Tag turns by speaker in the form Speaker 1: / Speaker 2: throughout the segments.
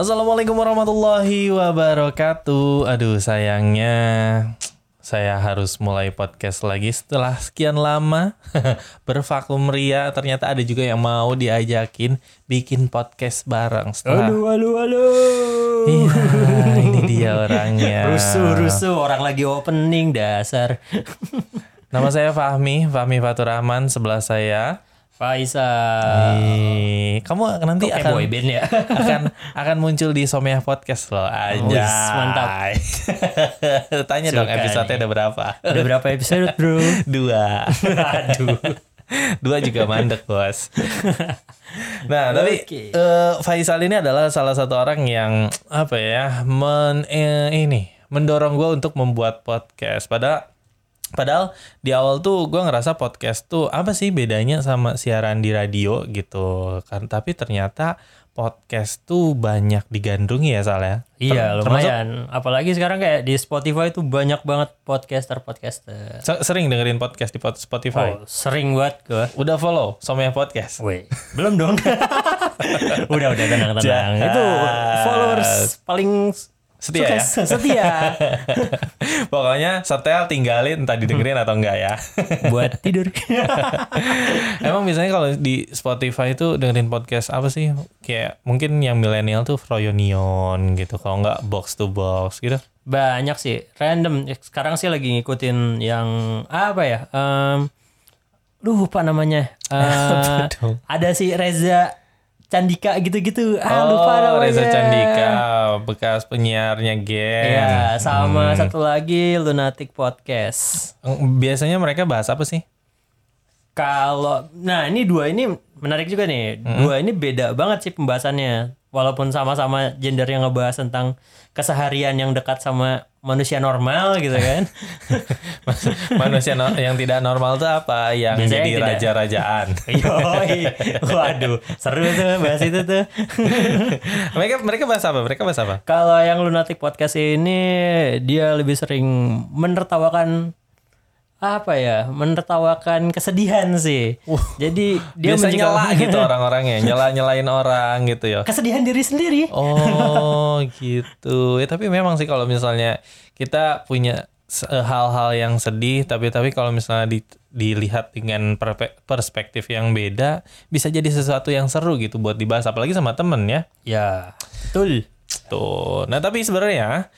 Speaker 1: Assalamualaikum warahmatullahi wabarakatuh. Aduh sayangnya saya harus mulai podcast lagi setelah sekian lama bervakum ria. Ternyata ada juga yang mau diajakin bikin podcast bareng. Setelah
Speaker 2: Aduh, aduh, aduh.
Speaker 1: Iya, ini dia orangnya.
Speaker 2: Rusuh, rusuh. Orang lagi opening dasar.
Speaker 1: Nama saya Fahmi, Fahmi Fatur Rahman. Sebelah saya
Speaker 2: Faisal.
Speaker 1: Ih, kamu nanti
Speaker 2: Kayak
Speaker 1: akan
Speaker 2: boy band ya.
Speaker 1: akan akan muncul di Someah Podcast loh aja.
Speaker 2: Wis, mantap.
Speaker 1: Tanya dong
Speaker 2: Suka
Speaker 1: episode
Speaker 2: nih.
Speaker 1: ada berapa?
Speaker 2: Udah berapa episode, bro?
Speaker 1: Dua.
Speaker 2: Aduh.
Speaker 1: Dua juga mandek, Bos. Nah, tapi eh, Faisal ini adalah salah satu orang yang apa ya, men eh, ini mendorong gue untuk membuat podcast. Padahal Padahal di awal tuh gue ngerasa podcast tuh apa sih bedanya sama siaran di radio gitu kan. Tapi ternyata podcast tuh banyak digandrungi ya soalnya.
Speaker 2: Iya,
Speaker 1: Ter- termasuk-
Speaker 2: lumayan. Apalagi sekarang kayak di Spotify itu banyak banget podcaster-podcaster.
Speaker 1: se- sering dengerin podcast di pot- Spotify.
Speaker 2: Oh, sering banget gue.
Speaker 1: Udah follow Somea Podcast.
Speaker 2: Woi, belum dong. udah, udah tenang, tenang.
Speaker 1: Jangan.
Speaker 2: Itu followers paling
Speaker 1: Setia ya?
Speaker 2: sukses, Setia.
Speaker 1: Pokoknya setel tinggalin entah didengerin atau enggak ya.
Speaker 2: Buat tidur.
Speaker 1: Emang biasanya kalau di Spotify itu dengerin podcast apa sih? Kayak mungkin yang milenial tuh Froyonion gitu. Kalau enggak box to box gitu.
Speaker 2: Banyak sih, random. Sekarang sih lagi ngikutin yang apa ya? Em lupa namanya.
Speaker 1: Dong?
Speaker 2: ada si Reza Candika gitu-gitu. Ah, lupa
Speaker 1: oh,
Speaker 2: namanya.
Speaker 1: Reza Candika, bekas penyiarnya Gen.
Speaker 2: Iya,
Speaker 1: Hmm.
Speaker 2: sama satu lagi Lunatic Podcast.
Speaker 1: Biasanya mereka bahas apa sih?
Speaker 2: Kalau nah ini dua ini menarik juga nih.
Speaker 1: Hmm.
Speaker 2: Dua ini beda banget sih pembahasannya. Walaupun sama-sama gender yang ngebahas tentang keseharian yang dekat sama manusia normal gitu kan.
Speaker 1: Manusia no- yang tidak normal tuh apa? Yang
Speaker 2: Biasanya
Speaker 1: jadi raja-rajaan.
Speaker 2: Yoi. Waduh, seru tuh bahas itu tuh.
Speaker 1: mereka mereka bahas apa? Mereka bahas apa?
Speaker 2: Kalau yang Lunatic Podcast ini dia lebih sering menertawakan apa ya? Menertawakan kesedihan sih. Jadi dia
Speaker 1: Biasa nyela gitu orang-orangnya, nyela-nyelain orang gitu ya.
Speaker 2: kesedihan diri sendiri.
Speaker 1: Oh gitu. Ya tapi memang sih kalau misalnya kita punya se- hal-hal yang sedih, tapi tapi kalau misalnya di- dilihat dengan perspektif yang beda, bisa jadi sesuatu yang seru gitu buat dibahas, apalagi sama temen ya.
Speaker 2: Ya, betul.
Speaker 1: Tuh. Nah tapi sebenarnya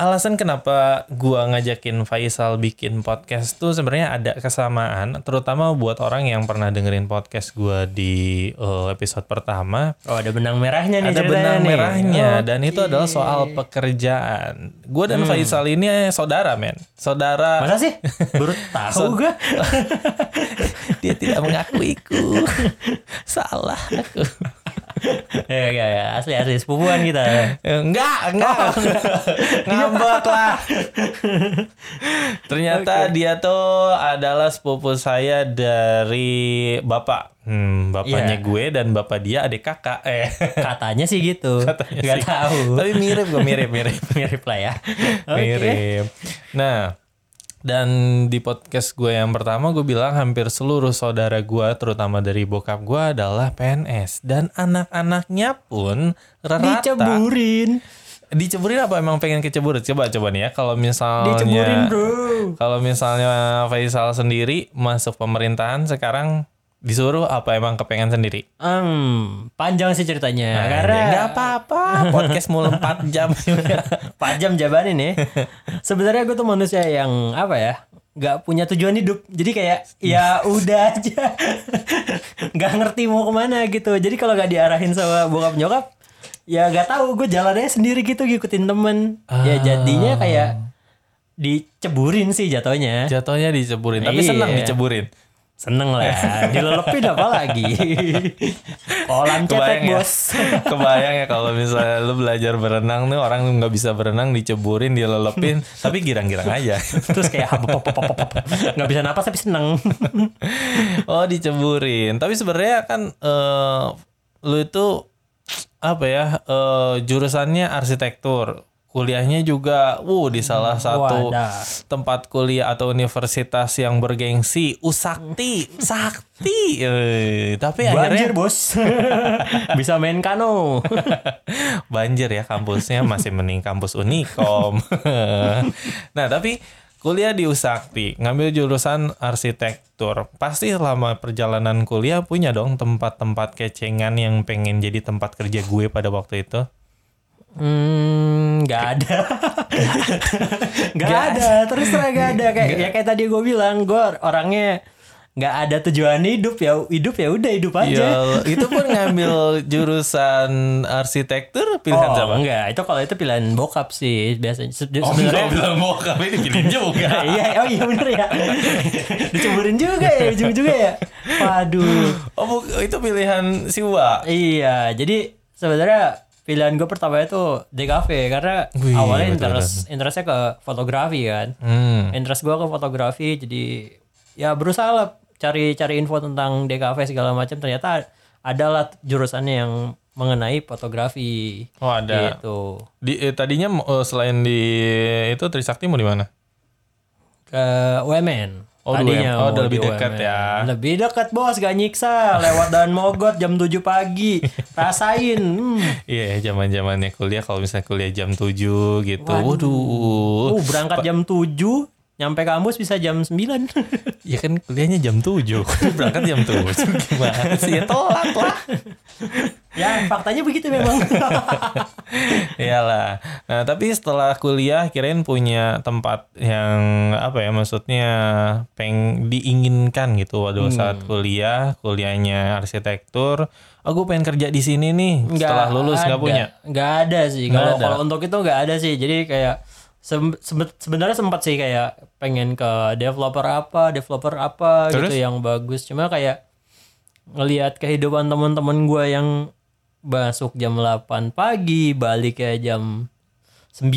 Speaker 1: alasan kenapa gua ngajakin Faisal bikin podcast tuh sebenarnya ada kesamaan, terutama buat orang yang pernah dengerin podcast gua di eh, episode pertama.
Speaker 2: Oh, ada benang merahnya nih
Speaker 1: ada benang
Speaker 2: nih.
Speaker 1: merahnya
Speaker 2: Oke.
Speaker 1: dan itu adalah soal pekerjaan. Gue dan Faisal ini saudara men, saudara.
Speaker 2: Masa sih? Baru tahu gue.
Speaker 1: Dia tidak mengakuiku. Salah aku.
Speaker 2: Ya, ya, ya, asli asli sepupuan kita.
Speaker 1: Eh, Enggak, enggak. Ngambek lah. Ternyata dia tuh adalah sepupu saya dari bapak. Hmm, bapaknya
Speaker 2: Iya.
Speaker 1: gue dan bapak dia adik kakak. Eh,
Speaker 2: Katanya sih gitu.
Speaker 1: Katanya
Speaker 2: Gak
Speaker 1: sih.
Speaker 2: tahu.
Speaker 1: tapi mirip kok, mirip, mirip.
Speaker 2: Mirip lah ya. Oke.
Speaker 1: Mirip. Nah, dan di podcast gue yang pertama gue bilang hampir seluruh saudara gue, terutama dari bokap gue adalah PNS. Dan anak-anaknya pun rata
Speaker 2: Diceburin.
Speaker 1: Diceburin apa emang pengen kecebur? Coba coba nih ya. Kalau misalnya
Speaker 2: Diceburin, Bro.
Speaker 1: Kalau misalnya Faisal sendiri masuk pemerintahan sekarang disuruh apa emang kepengen sendiri?
Speaker 2: Hmm, panjang sih ceritanya.
Speaker 1: Nah,
Speaker 2: Karena
Speaker 1: nggak apa-apa. Podcast mulu 4 jam.
Speaker 2: 4 jam jabanin nih. Sebenarnya gue tuh manusia yang apa ya? Gak punya tujuan hidup. Jadi kayak ya udah aja. Gak ngerti mau ke mana gitu. Jadi kalau gak diarahin sama bokap nyokap, ya gak tahu. Gue jalannya sendiri gitu ngikutin temen. Ya jadinya kayak diceburin sih jatuhnya.
Speaker 1: Jatuhnya diceburin, tapi
Speaker 2: Iya.
Speaker 1: senang diceburin.
Speaker 2: Seneng lah. Dilelepin apa lagi? Kolam cetek
Speaker 1: Kebayang ya,
Speaker 2: bos.
Speaker 1: kebayang ya kalau misalnya lu belajar berenang tuh orang nggak bisa berenang diceburin, dilelepin, tapi girang-girang aja.
Speaker 2: Terus kayak nggak bisa napas tapi seneng.
Speaker 1: oh diceburin, tapi sebenarnya kan eh, lu itu apa ya eh, jurusannya arsitektur, kuliahnya juga uh di salah satu
Speaker 2: Wadah.
Speaker 1: tempat kuliah atau universitas yang bergengsi Usakti Sakti Eh, tapi akhirnya
Speaker 2: Banjir bos. Bisa main kano.
Speaker 1: banjir ya kampusnya masih mending kampus Unikom nah tapi kuliah di Usakti ngambil jurusan arsitektur pasti selama perjalanan kuliah punya dong tempat-tempat kecengan yang pengen jadi tempat kerja gue pada waktu itu
Speaker 2: Hmm, nggak ada. Nggak ada. Terus terang nggak ada. Kayak ya kayak tadi gue bilang, gue orangnya nggak ada tujuan hidup ya. Hidup ya udah hidup aja.
Speaker 1: Ya, itu pun ngambil jurusan arsitektur pilihan
Speaker 2: oh,
Speaker 1: siapa?
Speaker 2: enggak. Itu kalau itu pilihan bokap sih biasanya. Se-
Speaker 1: Oh,
Speaker 2: Sebenarnya
Speaker 1: bilang mau kami dipilih juga.
Speaker 2: iya, oh iya bener ya. Diceburin juga ya, ujung juga ya. Waduh.
Speaker 1: Oh, itu pilihan si Wa.
Speaker 2: Iya, jadi sebenarnya pilihan gue pertama itu DKV karena
Speaker 1: Wih,
Speaker 2: awalnya
Speaker 1: betul,
Speaker 2: interest interestnya ke fotografi kan.
Speaker 1: Hmm.
Speaker 2: Interest gue ke fotografi jadi ya berusaha lah cari cari info tentang DKV segala macam ternyata adalah jurusannya yang mengenai fotografi.
Speaker 1: Oh, ada.
Speaker 2: Gitu.
Speaker 1: Di eh, tadinya eh, selain di itu Trisakti mau di mana?
Speaker 2: Ke UMN.
Speaker 1: Oh, di UMN. Oh, udah lebih dekat ya.
Speaker 2: Lebih dekat bos, gak nyiksa. Lewat dan mogot jam 7 pagi. Rasain. Hmm.
Speaker 1: Iya, zaman-zamannya kuliah kalau misalnya kuliah jam 7 gitu. Waduh.
Speaker 2: Uh, berangkat jam 7, nyampe kampus bisa jam 9.
Speaker 1: Ya kan kuliahnya jam 7. Berangkat jam 7. Gimana sih? Ya telat lah.
Speaker 2: ya, faktanya begitu memang.
Speaker 1: Iyalah. Nah, tapi setelah kuliah kirain punya tempat yang apa ya maksudnya peng diinginkan gitu waduh
Speaker 2: Hmm.
Speaker 1: saat kuliah, kuliahnya arsitektur, aku pengen kerja di sini nih setelah lulus nggak punya.
Speaker 2: Nggak ada sih. Kalau untuk itu nggak ada sih. Jadi kayak sem- sebe- sebenarnya sempat sih kayak pengen ke developer apa, developer apa
Speaker 1: Terus?
Speaker 2: gitu yang bagus. Cuma kayak ngelihat kehidupan teman-teman gue yang masuk jam 8 pagi, balik kayak jam 9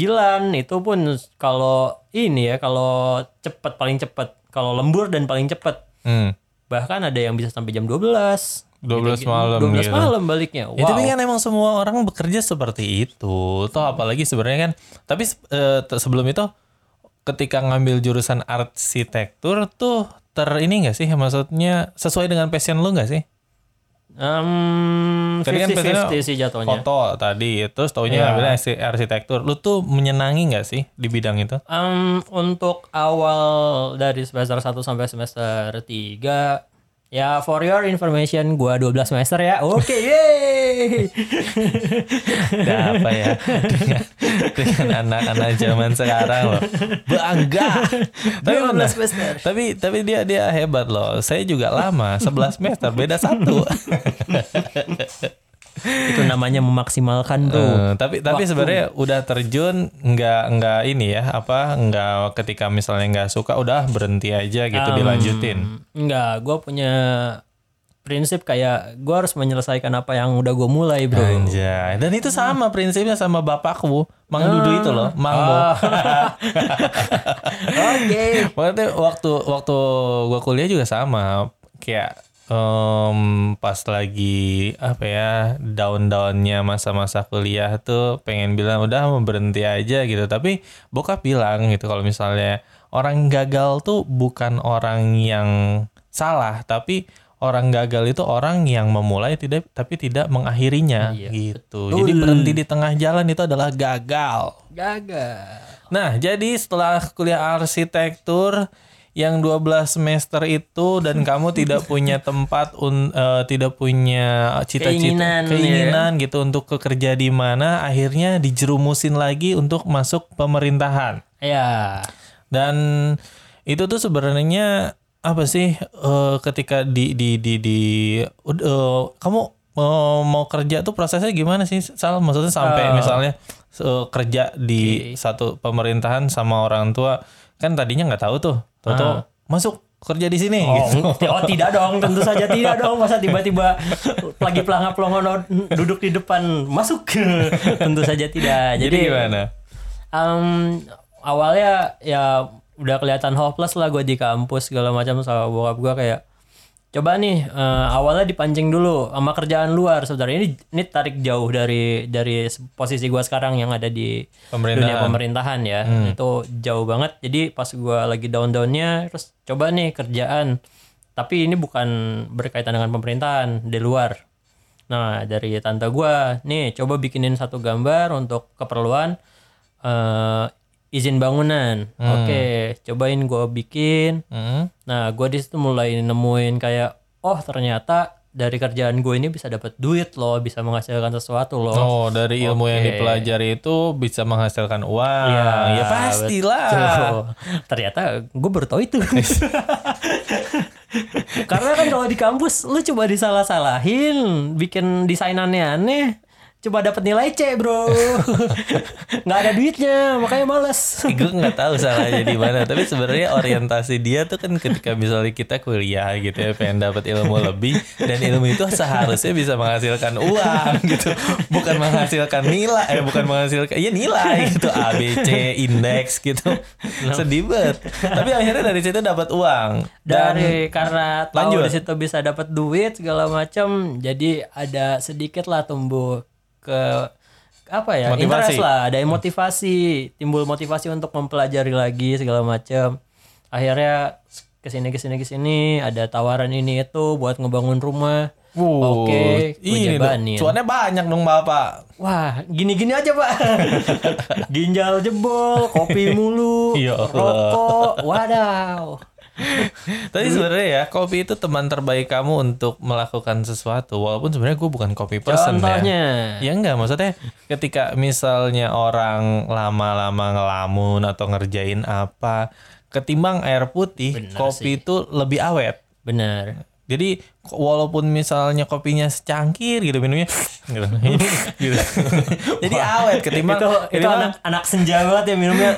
Speaker 2: itu pun kalau ini ya kalau cepet paling cepet kalau lembur dan paling cepet
Speaker 1: Hmm.
Speaker 2: bahkan ada yang bisa sampai jam 12
Speaker 1: 12 malam
Speaker 2: 12
Speaker 1: gitu.
Speaker 2: malam baliknya wow
Speaker 1: Ya tapi kan emang semua orang bekerja seperti itu. Toh apalagi sebenarnya kan. Tapi eh, sebelum itu ketika ngambil jurusan arsitektur tuh ter ini gak sih maksudnya sesuai dengan passion lu gak sih?
Speaker 2: Um,
Speaker 1: Tadi kan
Speaker 2: 50-50
Speaker 1: passionnya
Speaker 2: sih jatuhnya.
Speaker 1: Foto tadi terus taunya ngambilnya arsi- arsitektur. Lu tuh menyenangi gak sih di bidang itu?
Speaker 2: Um, untuk awal dari semester 1 sampai semester 3 ya for your information gua 12 semester ya. Oke, yeay.
Speaker 1: Gak apa ya dengan, dengan anak-anak zaman sekarang loh bangga tapi
Speaker 2: 12
Speaker 1: bener.
Speaker 2: semester.
Speaker 1: tapi tapi dia dia hebat loh saya juga lama 11 semester beda satu
Speaker 2: Itu namanya memaksimalkan, Bro.
Speaker 1: Eh, tapi tapi
Speaker 2: Waktu.
Speaker 1: sebenarnya udah terjun nggak nggak ini ya apa nggak ketika misalnya nggak suka udah berhenti aja gitu
Speaker 2: Um,
Speaker 1: dilanjutin
Speaker 2: Enggak, gua punya prinsip kayak gua harus menyelesaikan apa yang udah gue mulai, Bro.
Speaker 1: Anjay. Dan itu sama prinsipnya sama bapakku, Mang Dudu itu loh, Mang Mo.
Speaker 2: Ah. Oke.
Speaker 1: Waktu waktu waktu gua kuliah juga sama, kayak em, pas lagi apa ya down-downnya masa-masa kuliah tuh pengen bilang udah mau berhenti aja gitu, tapi bokap bilang gitu kalau misalnya orang gagal tuh bukan orang yang salah, tapi orang gagal itu orang yang memulai tidak tapi tidak mengakhirinya
Speaker 2: Iya,
Speaker 1: gitu.
Speaker 2: betul.
Speaker 1: Jadi berhenti di tengah jalan itu adalah gagal.
Speaker 2: Gagal.
Speaker 1: Nah, jadi setelah kuliah arsitektur yang 12 semester itu dan kamu tidak punya tempat un, eh, tidak punya cita-cita
Speaker 2: Keinginan, ya.
Speaker 1: keinginan gitu untuk bekerja di mana akhirnya dijerumusin lagi untuk masuk pemerintahan.
Speaker 2: Ya.
Speaker 1: Dan itu tuh sebenarnya apa sih eh, ketika di di di di eh, kamu eh, mau kerja tuh prosesnya gimana sih Sal? Maksudnya sampai
Speaker 2: Eh.
Speaker 1: misalnya eh, kerja di satu pemerintahan sama orang tua kan tadinya nggak tahu tuh, tahu masuk kerja di sini
Speaker 2: Oh,
Speaker 1: gitu.
Speaker 2: oh tidak dong, tentu saja tidak dong. Masa tiba-tiba lagi pelangap pelongono duduk di depan masuk? tentu saja tidak.
Speaker 1: Jadi,
Speaker 2: Jadi,
Speaker 1: gimana?
Speaker 2: em, awalnya ya udah kelihatan hopeless lah gue di kampus segala macam sama bokap gue kayak coba nih eh, awalnya dipancing dulu sama kerjaan luar. Sebenarnya ini ini tarik jauh dari dari posisi gua sekarang yang ada di
Speaker 1: Pemerintahan.
Speaker 2: dunia pemerintahan ya. Itu jauh banget. Jadi pas gua lagi down downnya terus coba nih kerjaan. Tapi ini bukan berkaitan dengan pemerintahan di luar. Nah dari tante gua nih coba bikinin satu gambar untuk keperluan eh, izin bangunan oke cobain gua bikin
Speaker 1: Hmm.
Speaker 2: Nah, gue di situ mulai nemuin kayak, oh ternyata dari kerjaan gue ini bisa dapat duit loh, bisa menghasilkan sesuatu loh.
Speaker 1: Oh, dari ilmu yang
Speaker 2: Oke.
Speaker 1: dipelajari itu bisa menghasilkan uang.
Speaker 2: Ya,
Speaker 1: Ya, pastilah.
Speaker 2: betul. Ternyata gue baru tahu itu. Karena kan kalau di kampus lu coba disalah-salahin, bikin desainannya aneh, coba dapat nilai C, Bro. nggak ada duitnya, makanya males.
Speaker 1: gue nggak tahu salahnya di mana tapi sebenarnya orientasi dia tuh kan ketika misalnya kita kuliah gitu ya pengen dapat ilmu lebih dan ilmu itu seharusnya bisa menghasilkan uang gitu bukan menghasilkan nilai eh bukan menghasilkan ya nilai gitu A B C indeks gitu sedih banget tapi akhirnya dari situ dapat uang dan
Speaker 2: dari karena tahu
Speaker 1: Lanjut.
Speaker 2: di situ bisa dapat duit segala macam jadi ada sedikit lah tumbuh ke apa ya
Speaker 1: Motivasi.
Speaker 2: interest lah. Ada motivasi timbul motivasi untuk mempelajari lagi segala macam akhirnya ke sini ke sini ke sini ada tawaran ini itu buat ngebangun rumah.
Speaker 1: Wuh,
Speaker 2: oke
Speaker 1: ini
Speaker 2: jabanin.
Speaker 1: cuannya banyak dong bapak.
Speaker 2: Wah gini gini aja pak. Ginjal jebol kopi mulu
Speaker 1: Ya Allah.
Speaker 2: rokok wadaw
Speaker 1: Tapi sebenarnya ya kopi itu teman terbaik kamu untuk melakukan sesuatu walaupun sebenarnya gue bukan kopi person ya.
Speaker 2: contohnya
Speaker 1: Ya enggak, maksudnya ketika misalnya orang lama-lama ngelamun atau ngerjain apa, ketimbang air putih,
Speaker 2: Bener
Speaker 1: kopi itu lebih awet.
Speaker 2: benar
Speaker 1: Jadi walaupun misalnya kopinya secangkir gitu minumnya gitu. gitu. Jadi awet ketimbang
Speaker 2: itu itu anak anak senja banget ya minumnya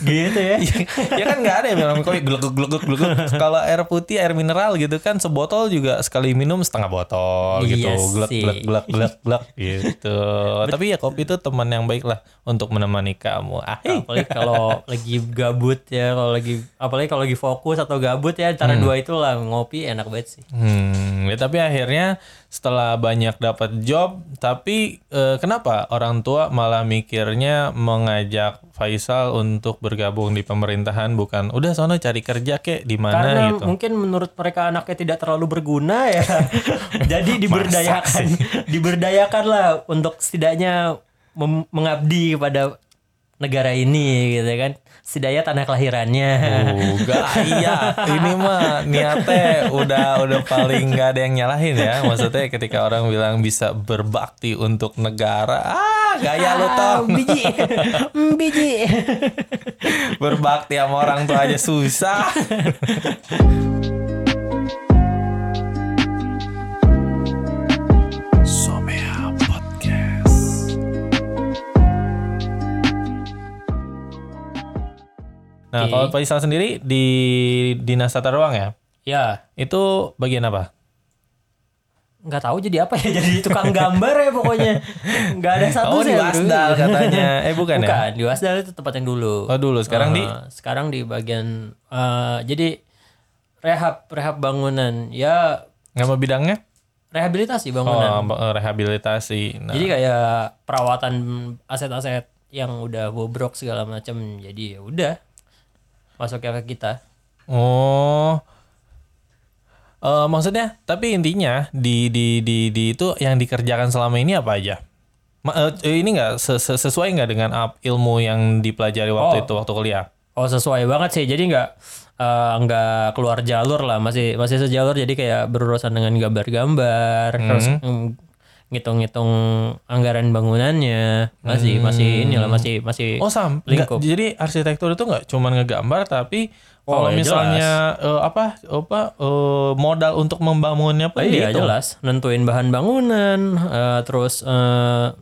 Speaker 2: gitu ya
Speaker 1: ya kan nggak ada yang minum kopi gluk gluk gluk gluk gluk. Kalau air putih, air mineral gitu kan sebotol juga sekali minum setengah botol gitu.
Speaker 2: Iya
Speaker 1: Glek
Speaker 2: sih.
Speaker 1: glek glek glek glek gitu. Tapi ya kopi itu teman yang baik lah untuk menemani kamu. Ah,
Speaker 2: apalagi kalau lagi gabut ya kalau lagi apalagi kalau lagi fokus atau gabut ya antara
Speaker 1: Hmm.
Speaker 2: dua itulah ngopi enak banget sih
Speaker 1: Hmm, ya tapi akhirnya setelah banyak dapat job, tapi eh, kenapa orang tua malah mikirnya mengajak Faisal untuk bergabung di pemerintahan bukan? Udah sono cari kerja kek di mana
Speaker 2: karena
Speaker 1: gitu.
Speaker 2: mungkin menurut mereka anaknya tidak terlalu berguna ya. Jadi diberdayakan. diberdayakan lah untuk setidaknya mengabdi kepada negara ini gitu kan setidaknya tanah kelahirannya
Speaker 1: Uh, gaya. Ini mah niatnya udah udah paling nggak ada yang nyalahin ya. Maksudnya ketika orang bilang bisa berbakti untuk negara, ah gaya lu
Speaker 2: Ah,
Speaker 1: toh.
Speaker 2: biji Mm, biji
Speaker 1: Berbakti sama orang tua aja susah. Nah,
Speaker 2: Oke.
Speaker 1: kalau Faisal sendiri di Dinas Tata Ruang ya,
Speaker 2: ya
Speaker 1: itu bagian apa?
Speaker 2: nggak tahu jadi apa ya jadi tukang gambar ya pokoknya nggak ada satu
Speaker 1: Oh, di Wasdal katanya. Eh, bukan ya?
Speaker 2: bukan di Wasdal itu tempat yang dulu
Speaker 1: Oh, dulu. Sekarang di
Speaker 2: Eh, sekarang di bagian eh, jadi rehab rehab bangunan ya
Speaker 1: nama bidangnya?
Speaker 2: rehabilitasi
Speaker 1: Oh,
Speaker 2: bangunan
Speaker 1: ba- rehabilitasi. Nah,
Speaker 2: jadi kayak perawatan aset-aset yang udah bobrok segala macam jadi ya udah masuk ke kita
Speaker 1: Oh. Eh, maksudnya, tapi intinya di di di di itu yang dikerjakan selama ini apa aja? Ma- eh, ini nggak se- se- sesuai nggak dengan ap- ilmu yang dipelajari waktu
Speaker 2: Oh.
Speaker 1: itu waktu kuliah?
Speaker 2: Oh sesuai banget sih. Jadi nggak eh, nggak keluar jalur lah. Masih masih sejalur. Jadi kayak berurusan dengan gambar-gambar. Terus mm, ngitung-ngitung anggaran bangunannya. Masih masih inilah masih masih.
Speaker 1: Oh sam,
Speaker 2: Lingkup.
Speaker 1: jadi arsitektur itu nggak cuma ngegambar tapi kalau
Speaker 2: Oh, ya
Speaker 1: misalnya eh, apa apa eh, modal untuk membangunnya pun
Speaker 2: Oh, iya
Speaker 1: dihitung.
Speaker 2: jelas. Nentuin bahan bangunan. eh, terus a-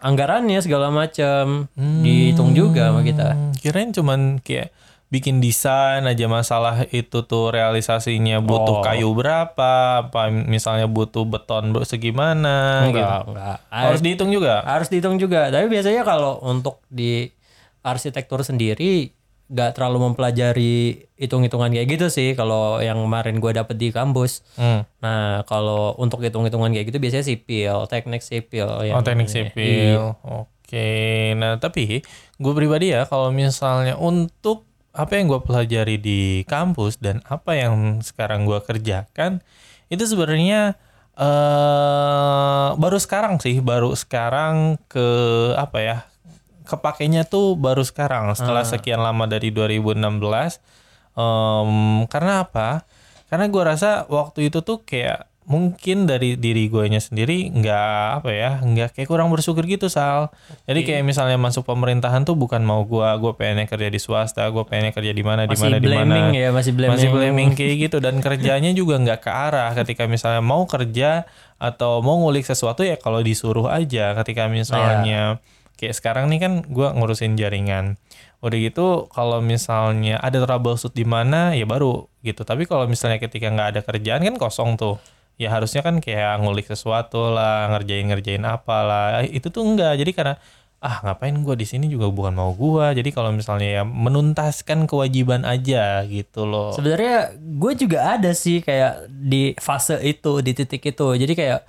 Speaker 2: anggarannya segala macam dihitung juga sama kita.
Speaker 1: Hmm, kirain cuman kayak bikin desain aja masalah itu tuh realisasinya butuh
Speaker 2: Oh.
Speaker 1: kayu berapa, apa misalnya butuh beton segimana gitu.
Speaker 2: Enggak, enggak.
Speaker 1: Harus dihitung juga.
Speaker 2: harus dihitung juga. Tapi biasanya kalau untuk di arsitektur sendiri gak terlalu mempelajari hitung-hitungan kayak gitu sih kalau yang kemarin gue dapet di kampus.
Speaker 1: Hmm.
Speaker 2: Nah kalau untuk hitung-hitungan kayak gitu biasanya sipil, teknik sipil. Yang,
Speaker 1: Oh teknik
Speaker 2: Iya.
Speaker 1: sipil. Oke. Nah tapi gue pribadi ya kalau misalnya untuk apa yang gue pelajari di kampus dan apa yang sekarang gue kerjakan itu sebenarnya eh baru sekarang sih, baru sekarang ke apa ya? Kepakainya tuh baru sekarang setelah sekian lama dari 2016. Em, karena apa? Karena gue rasa waktu itu tuh kayak mungkin dari diri gue nya sendiri nggak apa ya nggak kayak kurang bersyukur gitu sal. Jadi kayak misalnya masuk pemerintahan tuh bukan mau gue gue pengennya kerja di swasta gue pengennya kerja di mana di mana di mana.
Speaker 2: blaming ya, masih blaming.
Speaker 1: masih blaming kayak gitu. Dan kerjanya juga nggak ke arah. Ketika misalnya mau kerja atau mau ngulik sesuatu ya kalau disuruh aja. Ketika misalnya kayak sekarang nih kan gue ngurusin jaringan. Udah gitu kalau misalnya ada troubleshoot di mana ya baru gitu. Tapi kalau misalnya ketika nggak ada kerjaan kan kosong tuh ya harusnya kan kayak ngulik sesuatu lah ngerjain ngerjain apa lah itu tuh enggak jadi karena ah ngapain gue di sini juga bukan mau gue jadi kalau misalnya ya menuntaskan kewajiban aja gitu loh
Speaker 2: Sebenarnya gue juga ada sih kayak di fase itu, di titik itu. Jadi kayak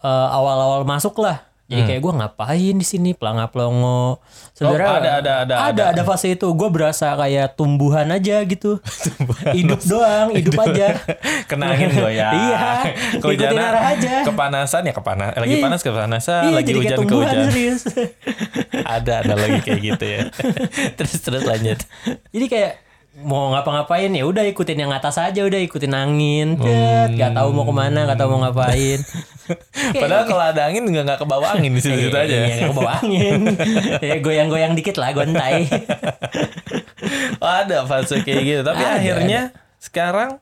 Speaker 2: eh, awal-awal masuk lah. Jadi kayak gue ngapain di sini pelanga pelongo. Sebenarnya
Speaker 1: Hmm. Oh, ada, ada, ada,
Speaker 2: ada, ada fase itu. Gue berasa kayak tumbuhan aja gitu. hidup doang, hidup aja.
Speaker 1: kena angin gue ya
Speaker 2: Iya, ikutin arah aja.
Speaker 1: kepanasan ya kepanas lagi
Speaker 2: Iya.
Speaker 1: panas kepanasan
Speaker 2: Iya,
Speaker 1: lagi hujan
Speaker 2: tumbuhan
Speaker 1: kehujan
Speaker 2: serius.
Speaker 1: ada ada lagi kayak gitu ya terus terus lanjut
Speaker 2: Jadi kayak mau ngapa-ngapain ya udah ikutin yang atas aja udah ikutin angin. Cet, nggak tahu mau ke mana nggak tahu mau ngapain.
Speaker 1: Padahal kalau ada angin nggak nggak ke bawah angin di situ aja.
Speaker 2: Iya, nggak ke bawah angin. ya goyang-goyang dikit lah gontai.
Speaker 1: Oh, ada fase kayak gitu tapi
Speaker 2: Ada,
Speaker 1: akhirnya sekarang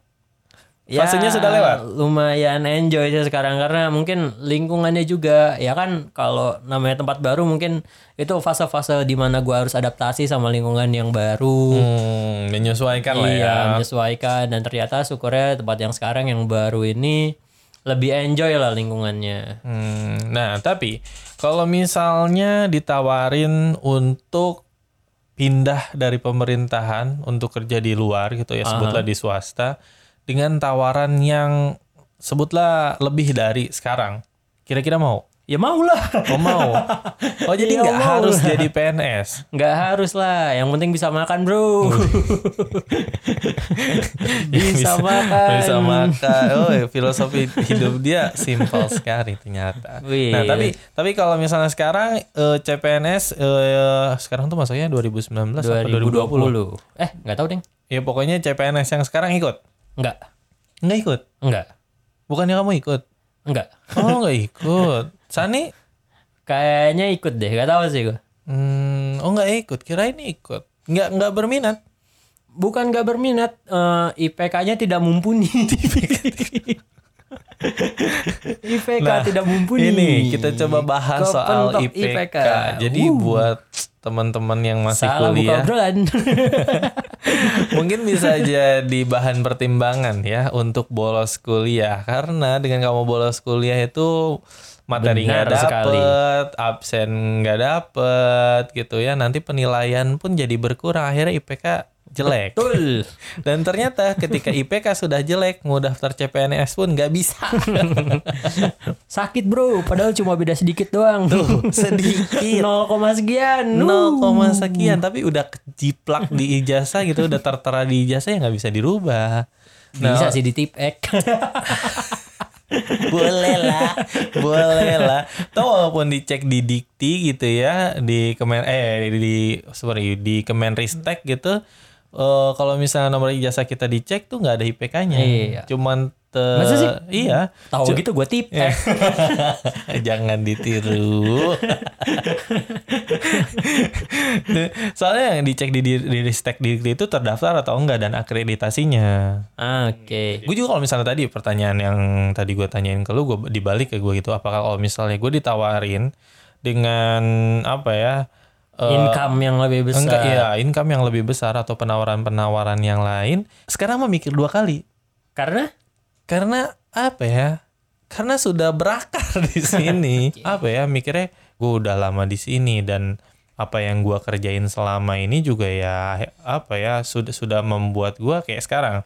Speaker 1: Fasenya sudah lewat?
Speaker 2: Ya, Lumayan enjoy sih sekarang karena mungkin lingkungannya juga ya kan kalau namanya tempat baru mungkin itu fase-fase di mana gua harus adaptasi sama lingkungan yang baru.
Speaker 1: hmm, menyesuaikan lah ya
Speaker 2: Iya, menyesuaikan dan ternyata syukurnya tempat yang sekarang yang baru ini lebih enjoy lah lingkungannya.
Speaker 1: Hmm, nah, tapi kalau misalnya ditawarin untuk pindah dari pemerintahan untuk kerja di luar gitu ya, sebutlah di swasta dengan tawaran yang sebutlah lebih dari sekarang. Kira-kira mau?
Speaker 2: Ya mau lah.
Speaker 1: Oh mau. Oh jadi
Speaker 2: Iya,
Speaker 1: nggak
Speaker 2: mau
Speaker 1: harus
Speaker 2: lah.
Speaker 1: jadi PNS.
Speaker 2: Nggak harus lah, yang penting bisa makan bro. bisa, makan.
Speaker 1: Bisa makan. Oh, ya, filosofi hidup dia simpel sekali ternyata.
Speaker 2: Wih.
Speaker 1: Nah, tapi tapi kalau misalnya sekarang eh, CPNS eh, sekarang tuh masuknya 2019 apa 2020?
Speaker 2: 2020. Eh, nggak tahu deng.
Speaker 1: Ya pokoknya CPNS yang sekarang ikut.
Speaker 2: Nggak.
Speaker 1: Nggak ikut.
Speaker 2: Nggak.
Speaker 1: Bukannya kamu ikut?
Speaker 2: Nggak.
Speaker 1: Oh, nggak ikut. Sani
Speaker 2: Kayaknya ikut deh, nggak tahu sih gue.
Speaker 1: hmm, oh nggak ikut. Kirain ikut. Nggak nggak berminat.
Speaker 2: Bukan nggak berminat, eh, IPK-nya tidak mumpuni. IPK
Speaker 1: Nah,
Speaker 2: tidak mumpuni.
Speaker 1: Ini kita coba bahas soal
Speaker 2: Kepentok
Speaker 1: IPK. Jadi
Speaker 2: Uh,
Speaker 1: buat teman-teman yang masih
Speaker 2: salah
Speaker 1: kuliah. mungkin bisa jadi bahan pertimbangan ya untuk bolos kuliah. Karena dengan kamu bolos kuliah itu materi nggak
Speaker 2: Benar sekali.
Speaker 1: dapet, absen nggak dapet gitu ya. Nanti penilaian pun jadi berkurang. Akhirnya IPK jelek
Speaker 2: Betul.
Speaker 1: dan ternyata ketika IPK sudah jelek mau daftar CPNS pun nggak bisa
Speaker 2: Sakit bro, padahal cuma beda sedikit doang.
Speaker 1: Tuh, sedikit
Speaker 2: 0, sekian.
Speaker 1: 0,
Speaker 2: Uh.
Speaker 1: sekian tapi udah kejiplak di ijazah gitu udah tertera di ijazah ya nggak bisa dirubah Nah,
Speaker 2: Bisa sih di tip ek.
Speaker 1: boleh lah boleh lah Tahu walaupun dicek di dikti gitu ya di kemen eh di sorry di Kemenristek gitu eh, kalau misalnya nomor ijazah kita dicek tuh nggak ada IPK-nya
Speaker 2: Iya.
Speaker 1: cuman te-
Speaker 2: Masa sih?
Speaker 1: iya
Speaker 2: Tahu gitu gue tip ek.
Speaker 1: jangan ditiru soalnya yang dicek di di, di Ristek dikti itu terdaftar atau enggak dan akreditasinya
Speaker 2: Oke.
Speaker 1: Gue juga kalau misalnya tadi pertanyaan yang tadi gue tanyain ke lu, gue dibalik ke gue gitu, apakah kalau misalnya gue ditawarin dengan apa ya? Eh,
Speaker 2: Income yang lebih besar.
Speaker 1: Enggak, iya, income yang lebih besar atau penawaran-penawaran yang lain. Sekarang mah mikir dua kali.
Speaker 2: Karena
Speaker 1: Karena apa ya? Karena sudah berakar di sini. apa ya? Mikirnya gue udah lama di sini dan apa yang gua kerjain selama ini juga ya apa ya sudah sudah membuat gua kayak sekarang.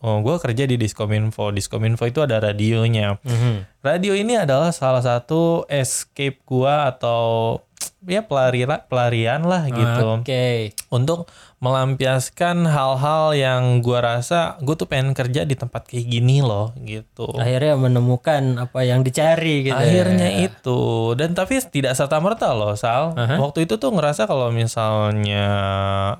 Speaker 1: Oh, gua kerja di Diskominfo. Diskominfo itu ada radionya.
Speaker 2: Mhm.
Speaker 1: Radio ini adalah salah satu escape gua atau ya pelari pelarian lah gitu
Speaker 2: Oke.
Speaker 1: untuk melampiaskan hal-hal yang gua rasa gue tuh pengen kerja di tempat kayak gini loh gitu.
Speaker 2: Akhirnya menemukan apa yang dicari gitu. ya.
Speaker 1: Akhirnya itu dan tapi tidak serta merta loh Sal. Waktu itu tuh ngerasa kalau misalnya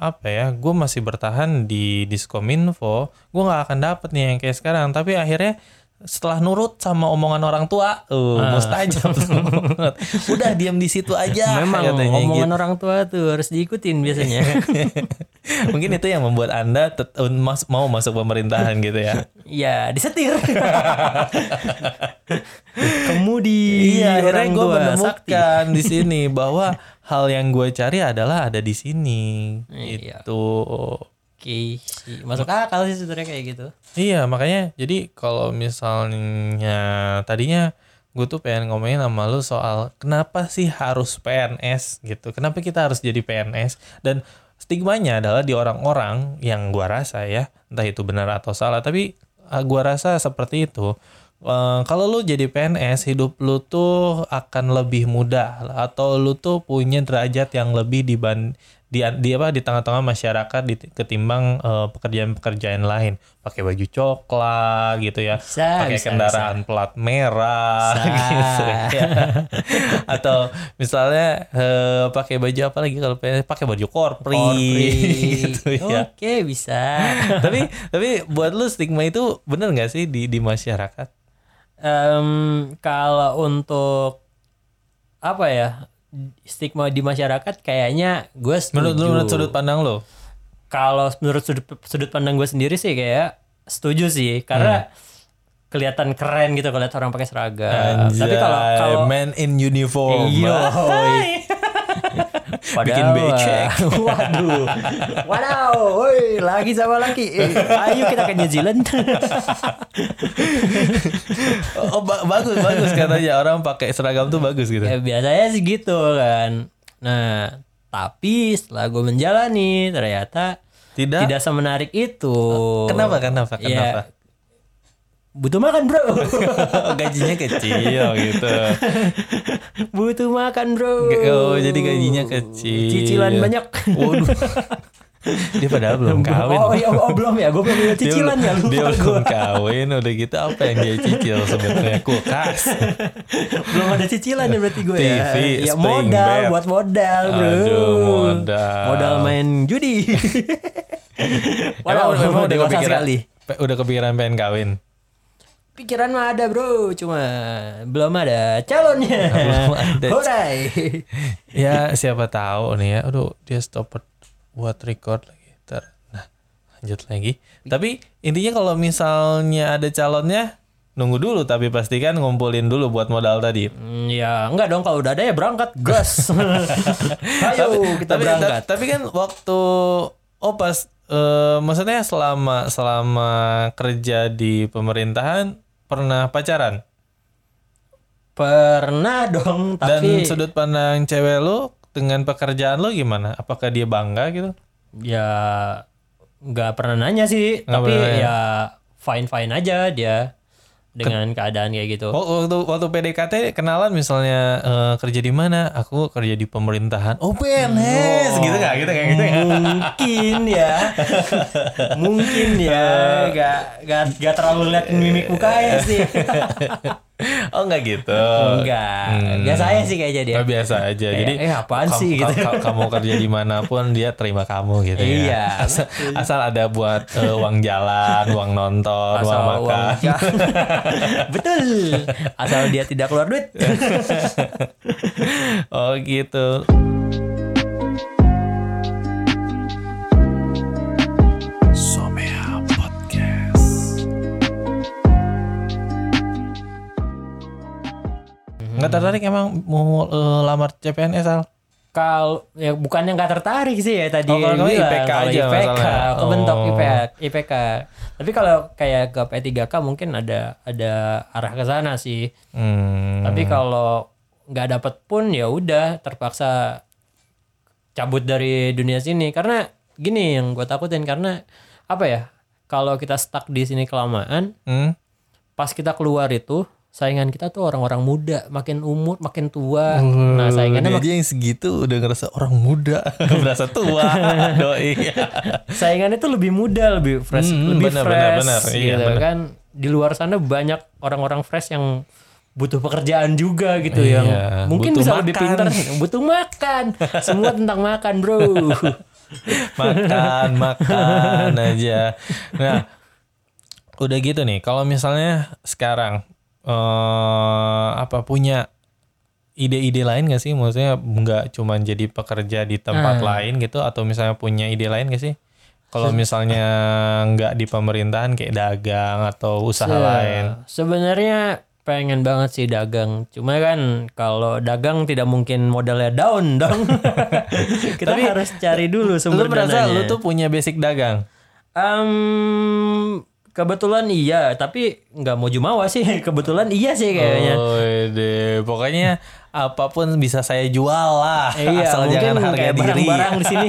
Speaker 1: apa ya, gue masih bertahan di Diskominfo, gue nggak akan dapet nih yang kayak sekarang. Tapi akhirnya setelah nurut sama omongan orang tua, uh, mustajab tuh. Udah diam di situ aja.
Speaker 2: Memang
Speaker 1: katanya
Speaker 2: omongan
Speaker 1: gitu.
Speaker 2: orang tua tuh harus diikutin biasanya.
Speaker 1: Mungkin itu yang membuat anda mas- mau masuk pemerintahan gitu ya.
Speaker 2: ya disetir. Kemudi
Speaker 1: Iya, akhirnya
Speaker 2: orang
Speaker 1: gue menemukan di sini bahwa hal yang gue cari adalah ada di sini.
Speaker 2: Iya.
Speaker 1: Itu.
Speaker 2: Oke, sih. masuk akal sih sebenarnya kayak gitu.
Speaker 1: Iya, makanya jadi kalau misalnya tadinya gue tuh pengen ngomongin sama lu soal kenapa sih harus PNS gitu. Kenapa kita harus jadi PNS dan stigmanya adalah di orang-orang yang gua rasa ya, entah itu benar atau salah, tapi uh, gua rasa seperti itu. Eh, kalau lu jadi PNS, hidup lu tuh akan lebih mudah atau lu tuh punya derajat yang lebih diban di, di apa di tengah-tengah masyarakat di, ketimbang eh, pekerjaan-pekerjaan lain. Pakai baju coklat gitu ya,
Speaker 2: Bisa,
Speaker 1: pakai
Speaker 2: bisa,
Speaker 1: kendaraan plat merah
Speaker 2: Bisa.
Speaker 1: gitu ya. atau misalnya eh, pakai baju apa lagi kalau pakai baju korpri,
Speaker 2: Korpri.
Speaker 1: gitu ya.
Speaker 2: Oke, bisa.
Speaker 1: tapi tapi buat lu stigma itu bener nggak sih di di masyarakat?
Speaker 2: Em, kalau untuk apa ya stigma di masyarakat kayaknya gue setuju.
Speaker 1: Menurut lu menurut sudut pandang lo?
Speaker 2: Kalau menurut sudut sudut pandang gue sendiri sih kayak setuju sih karena kelihatan keren gitu kalau lihat orang pakai seragam. Tapi kalau
Speaker 1: Anjay,
Speaker 2: kalau
Speaker 1: man in uniform.
Speaker 2: Iya.
Speaker 1: Bikin becek.
Speaker 2: Waduh. Wadaw. Woi, lagi sama laki. Eh, ayo kita ke New Zealand.
Speaker 1: oh ba- bagus bagus katanya orang pakai seragam tuh bagus gitu.
Speaker 2: ya biasanya sih gitu kan. Nah, tapi setelah gue menjalani ternyata
Speaker 1: Tidak.
Speaker 2: tidak semenarik itu.
Speaker 1: Kenapa kenapa
Speaker 2: Ya,
Speaker 1: kenapa?
Speaker 2: Butuh makan bro.
Speaker 1: Gajinya kecil gitu.
Speaker 2: butuh makan bro.
Speaker 1: Oh jadi gajinya kecil.
Speaker 2: Cicilan banyak.
Speaker 1: Waduh. Dia padahal belum kawin.
Speaker 2: Oh, iya, oh, belum ya, gue belum punya
Speaker 1: Dia
Speaker 2: cicilan ya
Speaker 1: belum-
Speaker 2: lupa
Speaker 1: Dia belum kawin udah gitu apa yang dia cicil sebenarnya kulkas.
Speaker 2: belum ada cicilan ya berarti gue ya.
Speaker 1: TV,
Speaker 2: ya modal
Speaker 1: bed.
Speaker 2: buat modal bro.
Speaker 1: Aduh, modal.
Speaker 2: Modal main judi. Waduh,
Speaker 1: Emang- emang udah kepikiran
Speaker 2: sekali.
Speaker 1: udah kepikiran pengen kawin.
Speaker 2: Pikiran mah ada bro, cuma belum ada calonnya.
Speaker 1: Belum ada.
Speaker 2: Horai.
Speaker 1: Ya siapa tahu nih ya. Aduh dia stop buat record lagi. Ntar. Nah lanjut lagi. Tapi intinya kalau misalnya ada calonnya nunggu dulu tapi pastikan ngumpulin dulu buat modal tadi.
Speaker 2: Hmm, ya enggak dong kalau udah ada ya berangkat gas. Ayo kita
Speaker 1: tapi,
Speaker 2: berangkat.
Speaker 1: ta- tapi kan waktu oh pas eh, maksudnya selama selama kerja di pemerintahan pernah pacaran
Speaker 2: Pernah dong,
Speaker 1: dan
Speaker 2: tapi
Speaker 1: sudut pandang cewek lu dengan pekerjaan lu gimana? Apakah dia bangga gitu?
Speaker 2: ya nggak pernah nanya sih,
Speaker 1: Nggak
Speaker 2: tapi
Speaker 1: pernah
Speaker 2: ya fine fine aja dia dengan keadaan kayak gitu.
Speaker 1: Wak- Waktu waktu PDKT kenalan misalnya eh, kerja di mana? Aku kerja di pemerintahan. Oh PNS gitu nggak? Gitu nggak? Gitu nggak?
Speaker 2: mungkin ya mungkin ya gak, gak, gak terlalu lihat mimik mukanya sih
Speaker 1: Oh nggak gitu.
Speaker 2: enggak
Speaker 1: Hmm.
Speaker 2: biasa aja sih kayaknya dia
Speaker 1: Nggak biasa aja.
Speaker 2: Kayak,
Speaker 1: Jadi
Speaker 2: eh, apaan sih gitu.
Speaker 1: ka- kamu kerja di mana pun dia terima kamu gitu ya.
Speaker 2: Iya,
Speaker 1: Asal, asal ada buat eh, uang jalan, uang nonton, uang
Speaker 2: asal
Speaker 1: makan.
Speaker 2: uang betul asal dia tidak keluar duit
Speaker 1: oh gitu. Nggak tertarik emang mau eh, lamar CPNS Al?
Speaker 2: kalau ya bukannya nggak tertarik sih ya tadi
Speaker 1: Oh, kalau
Speaker 2: bilang,
Speaker 1: IPK
Speaker 2: kalau
Speaker 1: aja
Speaker 2: IPK
Speaker 1: masalahnya.
Speaker 2: kebentok
Speaker 1: Oh.
Speaker 2: IPK IPK tapi kalau kayak ke P3K mungkin ada ada arah ke sana sih
Speaker 1: Hmm.
Speaker 2: Tapi kalau nggak dapet pun ya udah terpaksa cabut dari dunia sini karena gini yang gue takutin karena apa ya kalau kita stuck di sini kelamaan
Speaker 1: Hmm?
Speaker 2: pas kita keluar itu saingan kita tuh orang-orang muda makin umur makin tua nah saingannya
Speaker 1: dia aja yang segitu udah ngerasa orang muda, berasa tua. Doi.
Speaker 2: saingannya tuh lebih muda lebih fresh
Speaker 1: Hmm,
Speaker 2: lebih
Speaker 1: benar,
Speaker 2: fresh
Speaker 1: benar, benar. Iya,
Speaker 2: gitu
Speaker 1: benar.
Speaker 2: kan di luar sana banyak orang-orang fresh yang butuh pekerjaan juga gitu
Speaker 1: Iya,
Speaker 2: yang mungkin bisa lebih
Speaker 1: makan.
Speaker 2: pintar butuh makan semua tentang makan bro
Speaker 1: makan makan aja nah udah gitu nih kalau misalnya sekarang eh apa punya ide-ide lain gak sih? Maksudnya nggak cuman jadi pekerja di tempat lain gitu atau misalnya punya ide lain gak sih? Kalau misalnya nggak di pemerintahan kayak dagang atau usaha
Speaker 2: Se-
Speaker 1: lain.
Speaker 2: sebenarnya pengen banget sih dagang. Cuma kan kalau dagang tidak mungkin modalnya down dong. Kita
Speaker 1: Tapi,
Speaker 2: harus cari dulu
Speaker 1: lu
Speaker 2: sumber
Speaker 1: merasa
Speaker 2: dananya.
Speaker 1: lu tuh punya basic dagang?
Speaker 2: Em, kebetulan iya, tapi nggak mau jumawa sih. Kebetulan iya sih kayaknya.
Speaker 1: Oh, deh. Pokoknya apa pun bisa saya jual lah.
Speaker 2: iya,
Speaker 1: Asal
Speaker 2: mungkin
Speaker 1: jangan harga
Speaker 2: kayak
Speaker 1: diri.
Speaker 2: barang-barang di sini.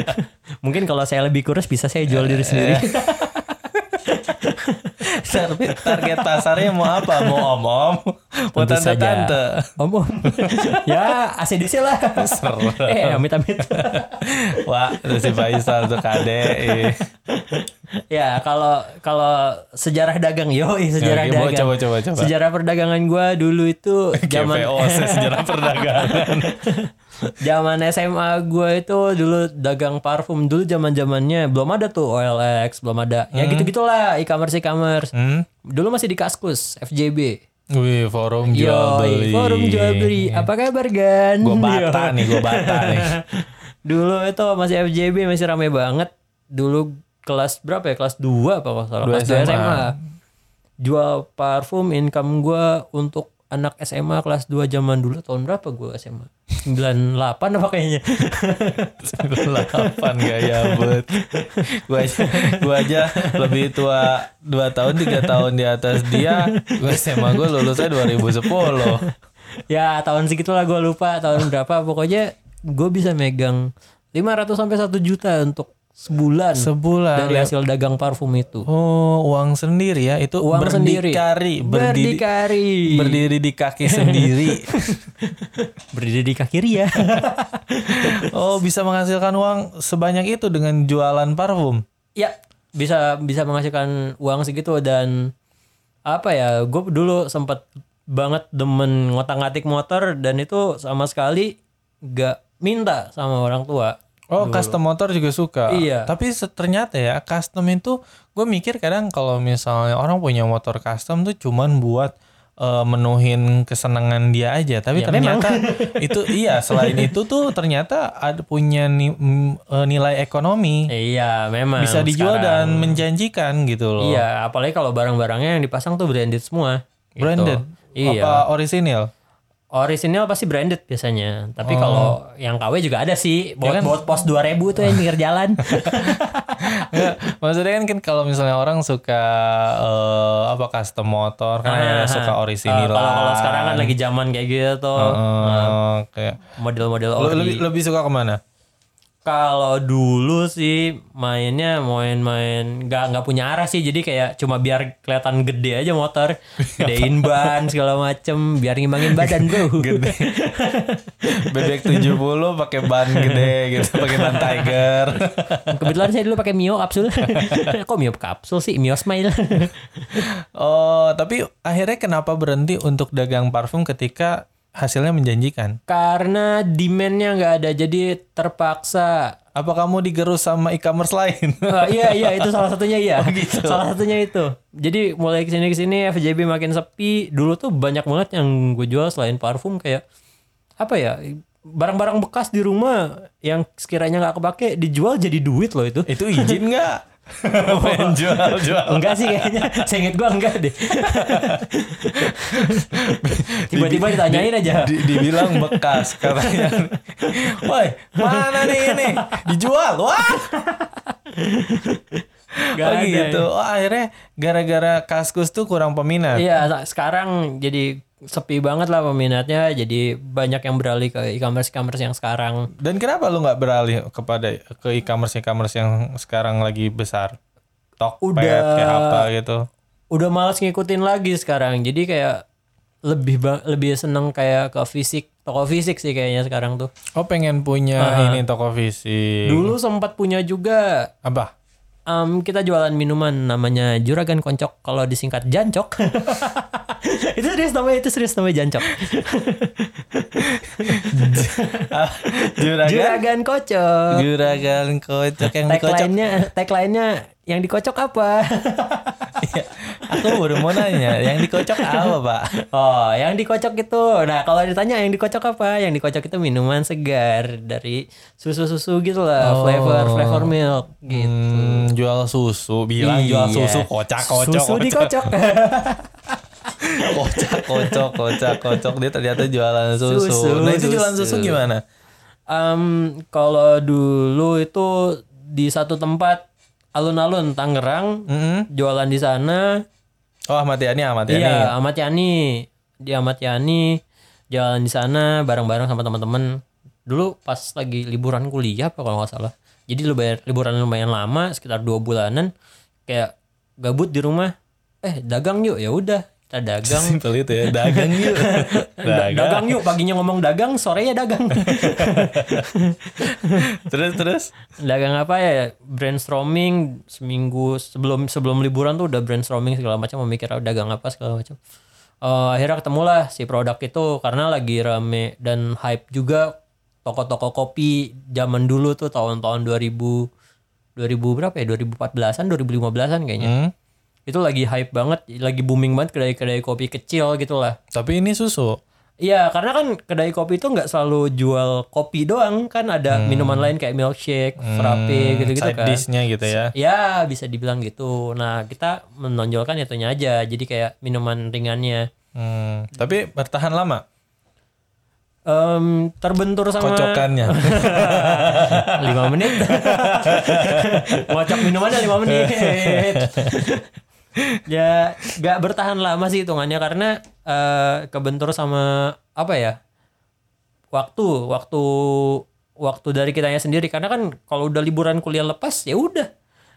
Speaker 2: mungkin kalau saya lebih kurus bisa saya jual diri sendiri.
Speaker 1: target, target pasarnya mau apa? Mau om-om? Mau tante-tante?
Speaker 2: Om, om. ya ACDC lah.
Speaker 1: Serem.
Speaker 2: eh, amit-amit.
Speaker 1: Wah, itu si Faisal tuh kade. eh.
Speaker 2: ya, kalau kalau sejarah dagang, yo sejarah
Speaker 1: mau
Speaker 2: dagang.
Speaker 1: coba, coba, coba.
Speaker 2: Sejarah perdagangan gua dulu itu zaman
Speaker 1: sejarah perdagangan.
Speaker 2: Zaman SMA gue itu dulu dagang parfum. Dulu zaman zamannya belum ada tuh OLX belum ada. Ya gitu gitulah e-commerce e-commerce.
Speaker 1: Hmm?
Speaker 2: dulu masih di Kaskus FJB
Speaker 1: Wih, forum jual
Speaker 2: Yoi,
Speaker 1: beli.
Speaker 2: forum jual beli apa kabar Gan?
Speaker 1: Gue bata nih, gue bata nih.
Speaker 2: dulu itu masih FJB masih rame banget. Dulu kelas berapa ya? Kelas 2 apa salah kelas 2
Speaker 1: SMA.
Speaker 2: SMA jual parfum income gue untuk anak SMA kelas 2 zaman dulu tahun berapa gue SMA 98 apa kayaknya?
Speaker 1: 98 gaya but gua aja gua aja lebih tua 2 tahun 3 tahun di atas dia gua SMA gua lulusnya 2010
Speaker 2: ya tahun segitulah gue lupa tahun berapa. Pokoknya gue bisa megang 500 sampai 1 juta untuk sebulan
Speaker 1: sebulan.
Speaker 2: dari hasil dagang parfum itu.
Speaker 1: Oh uang sendiri ya? Itu
Speaker 2: uang sendiri.
Speaker 1: berdikari berdiri
Speaker 2: berdikari.
Speaker 1: berdiri di kaki sendiri.
Speaker 2: Berdiri di kaki ya
Speaker 1: oh bisa menghasilkan uang sebanyak itu dengan jualan parfum?
Speaker 2: Ya bisa bisa menghasilkan uang segitu dan apa ya gue dulu sempat banget demen ngotak-ngatik motor dan itu sama sekali gak minta sama orang tua
Speaker 1: Oh, custom motor juga suka.
Speaker 2: Iya.
Speaker 1: Tapi ternyata ya custom itu gue mikir kadang kalau misalnya orang punya motor custom tuh cuman buat eh, menuhin kesenangan dia aja. Tapi
Speaker 2: Ya,
Speaker 1: ternyata itu iya selain itu tuh ternyata ada punya ni- eh, nilai ekonomi.
Speaker 2: iya memang
Speaker 1: Bisa dijual
Speaker 2: sekarang.
Speaker 1: dan menjanjikan gitu loh.
Speaker 2: Iya, apalagi kalau barang-barangnya yang dipasang tuh branded semua. gitu.
Speaker 1: Branded.
Speaker 2: Iya.
Speaker 1: Apa orisinil?
Speaker 2: Original pasti branded biasanya. Tapi
Speaker 1: Oh.
Speaker 2: kalau yang KW juga ada sih.
Speaker 1: Ya
Speaker 2: Buat
Speaker 1: kan?
Speaker 2: buat pos 2000 tuh yang pinggir jalan.
Speaker 1: Nggak, maksudnya kan, kan kalau misalnya orang suka eh, apa custom motor kan ada suka
Speaker 2: Eh,
Speaker 1: orisinil.
Speaker 2: Kalau kalau sekarang kan lagi zaman kayak gitu tuh.
Speaker 1: kayak
Speaker 2: Model-model ori.
Speaker 1: lebih lebih suka ke mana?
Speaker 2: Kalau dulu sih mainnya main-main nggak nggak punya arah sih. Jadi kayak cuma biar kelihatan gede aja motor. Gedein ban segala macem biar ngimbangin badan bro.
Speaker 1: Gede. Bebek 70 pakai ban gede gitu, pakai ban Tiger.
Speaker 2: kebetulan saya dulu pakai Mio kapsul. Kok Mio kapsul sih? Mio Smile.
Speaker 1: Oh, tapi akhirnya kenapa berhenti untuk dagang parfum ketika hasilnya menjanjikan?
Speaker 2: karena demandnya nggak ada jadi terpaksa
Speaker 1: Apa kamu digerus sama e-commerce lain?
Speaker 2: Ah, iya iya itu salah satunya iya
Speaker 1: gitu.
Speaker 2: salah satunya itu jadi mulai ke sini ke sini FJB makin sepi dulu tuh banyak banget yang gue jual selain parfum kayak apa ya barang-barang bekas di rumah yang sekiranya nggak kepake dijual jadi duit loh itu
Speaker 1: Itu izin nggak? Main jual-jual.
Speaker 2: enggak sih kayaknya inget gue enggak deh tiba-tiba ditanyain aja
Speaker 1: Di- dibilang bekas katanya. Woi, mana nih ini? Dijual. Wah.
Speaker 2: Gak
Speaker 1: oh
Speaker 2: ada.
Speaker 1: gitu. Oh akhirnya gara-gara Kaskus tuh kurang peminat.
Speaker 2: Iya, sekarang jadi sepi banget lah peminatnya. Jadi banyak yang beralih ke e-commerce e-commerce yang sekarang.
Speaker 1: Dan kenapa lu nggak beralih kepada ke e-commerce e-commerce yang sekarang lagi besar? Tokped
Speaker 2: Udah.
Speaker 1: kayak apa gitu.
Speaker 2: Udah males ngikutin lagi sekarang. Jadi kayak lebih lebih seneng kayak ke fisik, toko fisik sih kayaknya sekarang tuh.
Speaker 1: Oh pengen punya ini toko fisik.
Speaker 2: Dulu sempat punya juga
Speaker 1: Apa?
Speaker 2: Em, kita jualan minuman namanya Juragan Koncok kalau disingkat Jancok. itu serius namanya itu serius namanya Jancok.
Speaker 1: Juragan.
Speaker 2: Juragan Kocok.
Speaker 1: Juragan kocok yang.
Speaker 2: Tagline-nya tagline-nya yang dikocok apa?
Speaker 1: Iya. Aku baru mau nanya, yang dikocok apa pak?
Speaker 2: oh, yang dikocok itu. Nah, kalau ditanya yang dikocok apa? Yang dikocok itu minuman segar dari susu-susu gitu lah, flavor flavor milk gitu.
Speaker 1: Hmm, jual susu, bilang jual
Speaker 2: Iya.
Speaker 1: susu kocak kocok.
Speaker 2: Susu dikocok.
Speaker 1: kocak kocok kocak kocok dia ternyata jualan susu.
Speaker 2: Susu,
Speaker 1: nah itu jualan susu
Speaker 2: susu.
Speaker 1: gimana?
Speaker 2: Em, kalau dulu itu di satu tempat alun-alun Tangerang
Speaker 1: Mm-mm.
Speaker 2: jualan di sana.
Speaker 1: Oh Ahmad Yani Ahmad Yani.
Speaker 2: Iya, Ahmad Yani. Di Ahmad Yani jalan di sana bareng-bareng sama teman-teman. Dulu pas lagi liburan kuliah apa kalau nggak salah. Jadi lu bayar liburan lumayan lama, sekitar dua bulanan. Kayak gabut di rumah. Eh, dagang yuk. Ya udah, kita dagang.
Speaker 1: Simpel itu ya, dagang yuk.
Speaker 2: Da- dagang yuk, paginya ngomong dagang, sorenya dagang.
Speaker 1: terus terus.
Speaker 2: dagang apa ya brainstorming seminggu sebelum sebelum liburan tuh udah brainstorming segala macam memikir dagang apa segala macam Eh, akhirnya ketemulah si produk itu karena lagi rame dan hype juga toko-toko kopi zaman dulu tuh tahun-tahun 2000 2000 berapa ya 2014an 2015an kayaknya
Speaker 1: Hmm.
Speaker 2: Itu lagi hype banget lagi booming banget kedai-kedai kopi kecil gitu lah
Speaker 1: Tapi ini susu.
Speaker 2: Iya, karena kan kedai kopi itu nggak selalu jual kopi doang, kan ada minuman lain kayak milkshake, frappe gitu-gitu
Speaker 1: Hmm. Side
Speaker 2: kan.
Speaker 1: dishnya gitu ya.
Speaker 2: Ya, bisa dibilang gitu. Nah, kita menonjolkan itunya aja. Jadi kayak minuman ringannya.
Speaker 1: Hmm. Tapi bertahan lama
Speaker 2: Em, terbentur sama
Speaker 1: kocokannya.
Speaker 2: 5 menit. Ngocok minumannya 5 menit. ya, nggak bertahan lama sih hitungannya karena eh, kebentur sama apa ya? Waktu, waktu waktu dari kitanya sendiri karena kan kalau udah liburan kuliah lepas ya udah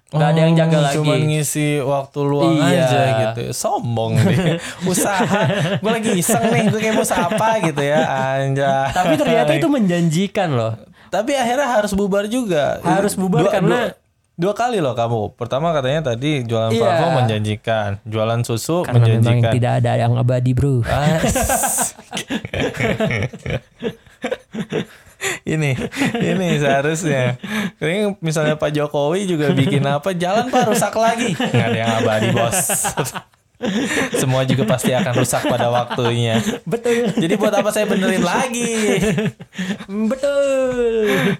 Speaker 2: nggak ada yang jaga
Speaker 1: Oh,
Speaker 2: lagi.
Speaker 1: Cuman ngisi waktu luang
Speaker 2: Iya.
Speaker 1: aja gitu. Sombong nih. Usaha. Gue lagi iseng nih. Gue kayak mau apa gitu ya. Anjay.
Speaker 2: Tapi ternyata itu menjanjikan loh.
Speaker 1: Tapi akhirnya harus bubar juga.
Speaker 2: Harus bubar
Speaker 1: Dua-
Speaker 2: karena-
Speaker 1: dua, dua kali loh kamu. Pertama katanya tadi jualan
Speaker 2: Iya.
Speaker 1: Bravo menjanjikan, jualan susu
Speaker 2: Karena memang
Speaker 1: menjanjikan.
Speaker 2: tidak ada yang abadi bro.
Speaker 1: Ini ini seharusnya ini misalnya Pak Jokowi juga bikin apa jalan Pak rusak lagi nggak ada yang abadi bos semua juga pasti akan rusak pada waktunya
Speaker 2: Betul.
Speaker 1: jadi buat apa saya benerin lagi
Speaker 2: Betul.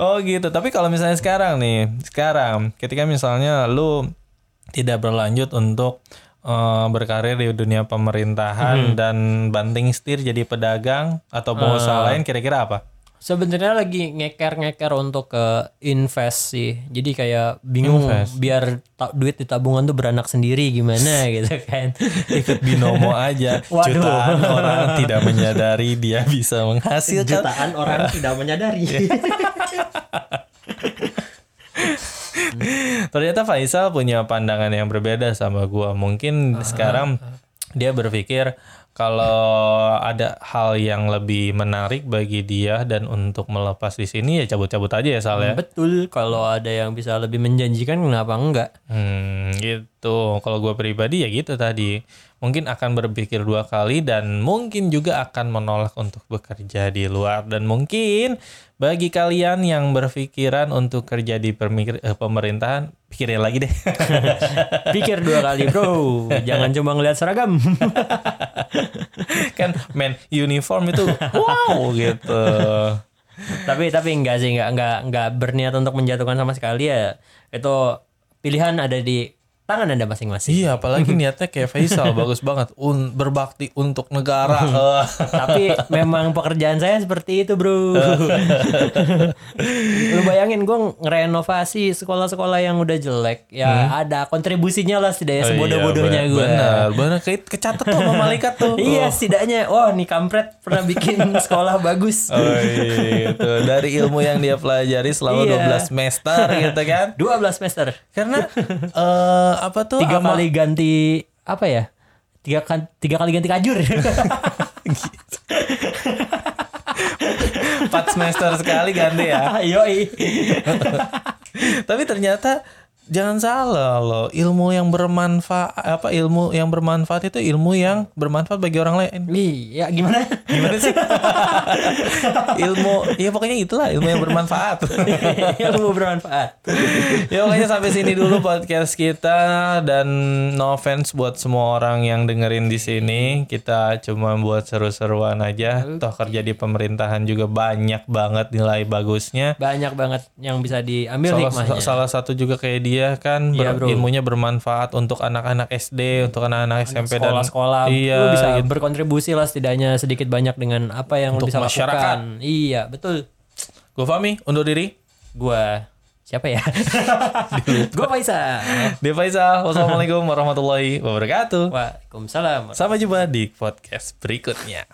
Speaker 1: Oh gitu. Tapi kalau misalnya sekarang nih sekarang ketika misalnya lu tidak berlanjut untuk eh, berkarir di dunia pemerintahan dan banting setir jadi pedagang atau pengusaha lain kira-kira apa
Speaker 2: Sebenarnya lagi ngeker-ngeker untuk ke invest sih. Jadi kayak bingung biar ta- duit di tabungan tuh beranak sendiri gimana gitu kan.
Speaker 1: ikut binomo aja
Speaker 2: Waduh.
Speaker 1: jutaan orang tidak menyadari dia bisa menghasilkan
Speaker 2: Jutaan orang tidak menyadari.
Speaker 1: ternyata Faisal punya pandangan yang berbeda sama gua mungkin sekarang dia berpikir kalau ada hal yang lebih menarik bagi dia dan untuk melepas di sini ya cabut-cabut aja ya Sal ya
Speaker 2: Betul. Kalau ada yang bisa lebih menjanjikan kenapa enggak?
Speaker 1: Hmm, gitu. Kalau gue pribadi ya gitu tadi. Mungkin akan berpikir dua kali dan mungkin juga akan menolak untuk bekerja di luar. Dan mungkin bagi kalian yang berpikiran untuk kerja di eh, pemerintahan, pikirin lagi deh.
Speaker 2: Pikir dua kali bro. Jangan cuma ngeliat seragam.
Speaker 1: kan men uniform itu wow gitu.
Speaker 2: tapi tapi enggak sih enggak enggak enggak berniat untuk menjatuhkan sama sekali ya. Itu pilihan ada di tangan anda masing-masing.
Speaker 1: Iya, apalagi niatnya kayak Faisal bagus banget, un berbakti untuk negara.
Speaker 2: Tapi memang pekerjaan saya seperti itu bro. Lu bayangin gue ngerenovasi sekolah-sekolah yang udah jelek, ya ada kontribusinya lah setidaknya sebodoh-bodohnya
Speaker 1: iya,
Speaker 2: gue.
Speaker 1: Benar, benar Ke- kecatet tuh sama malaikat tuh.
Speaker 2: Iya setidaknya, wah nih kampret pernah bikin sekolah bagus.
Speaker 1: Oh iya, gitu. Dari ilmu yang dia pelajari selama
Speaker 2: Iya.
Speaker 1: 12 semester gitu kan.
Speaker 2: 12 semester.
Speaker 1: Karena apa tuh
Speaker 2: Tiga
Speaker 1: ama-
Speaker 2: kali ganti apa ya? Tiga, kan, tiga kali ganti kajur.
Speaker 1: empat semester sekali ganti ya.
Speaker 2: Yoi.
Speaker 1: Tapi ternyata jangan salah loh, ilmu yang bermanfaat apa ilmu yang bermanfaat itu ilmu yang bermanfaat bagi orang lain.
Speaker 2: Iya, gimana?
Speaker 1: Gimana sih? ilmu, ya pokoknya itulah ilmu yang bermanfaat.
Speaker 2: Ilmu bermanfaat.
Speaker 1: ya pokoknya sampai sini dulu podcast kita dan no offense buat semua orang yang dengerin di sini. Kita cuma buat seru-seruan aja. Toh kerja di pemerintahan juga banyak banget nilai bagusnya.
Speaker 2: Banyak banget yang bisa diambil
Speaker 1: Salah,
Speaker 2: hikmahnya.
Speaker 1: salah satu juga kayak dia kan
Speaker 2: Iya,
Speaker 1: ber-
Speaker 2: bro.
Speaker 1: ilmunya bermanfaat untuk anak-anak SD, untuk anak-anak SMP dan
Speaker 2: sekolah-sekolah
Speaker 1: Iya,
Speaker 2: lu bisa
Speaker 1: gitu.
Speaker 2: berkontribusi lah setidaknya sedikit banyak dengan apa yang lu
Speaker 1: Untuk
Speaker 2: bisa
Speaker 1: masyarakat.
Speaker 2: lakukan. Iya, betul.
Speaker 1: Gue Fami, undur diri.
Speaker 2: Gua siapa ya? Gua Faisal.
Speaker 1: Dia Faisal. Wassalamualaikum warahmatullahi wabarakatuh.
Speaker 2: Waalaikumsalam.
Speaker 1: Sampai jumpa di podcast berikutnya.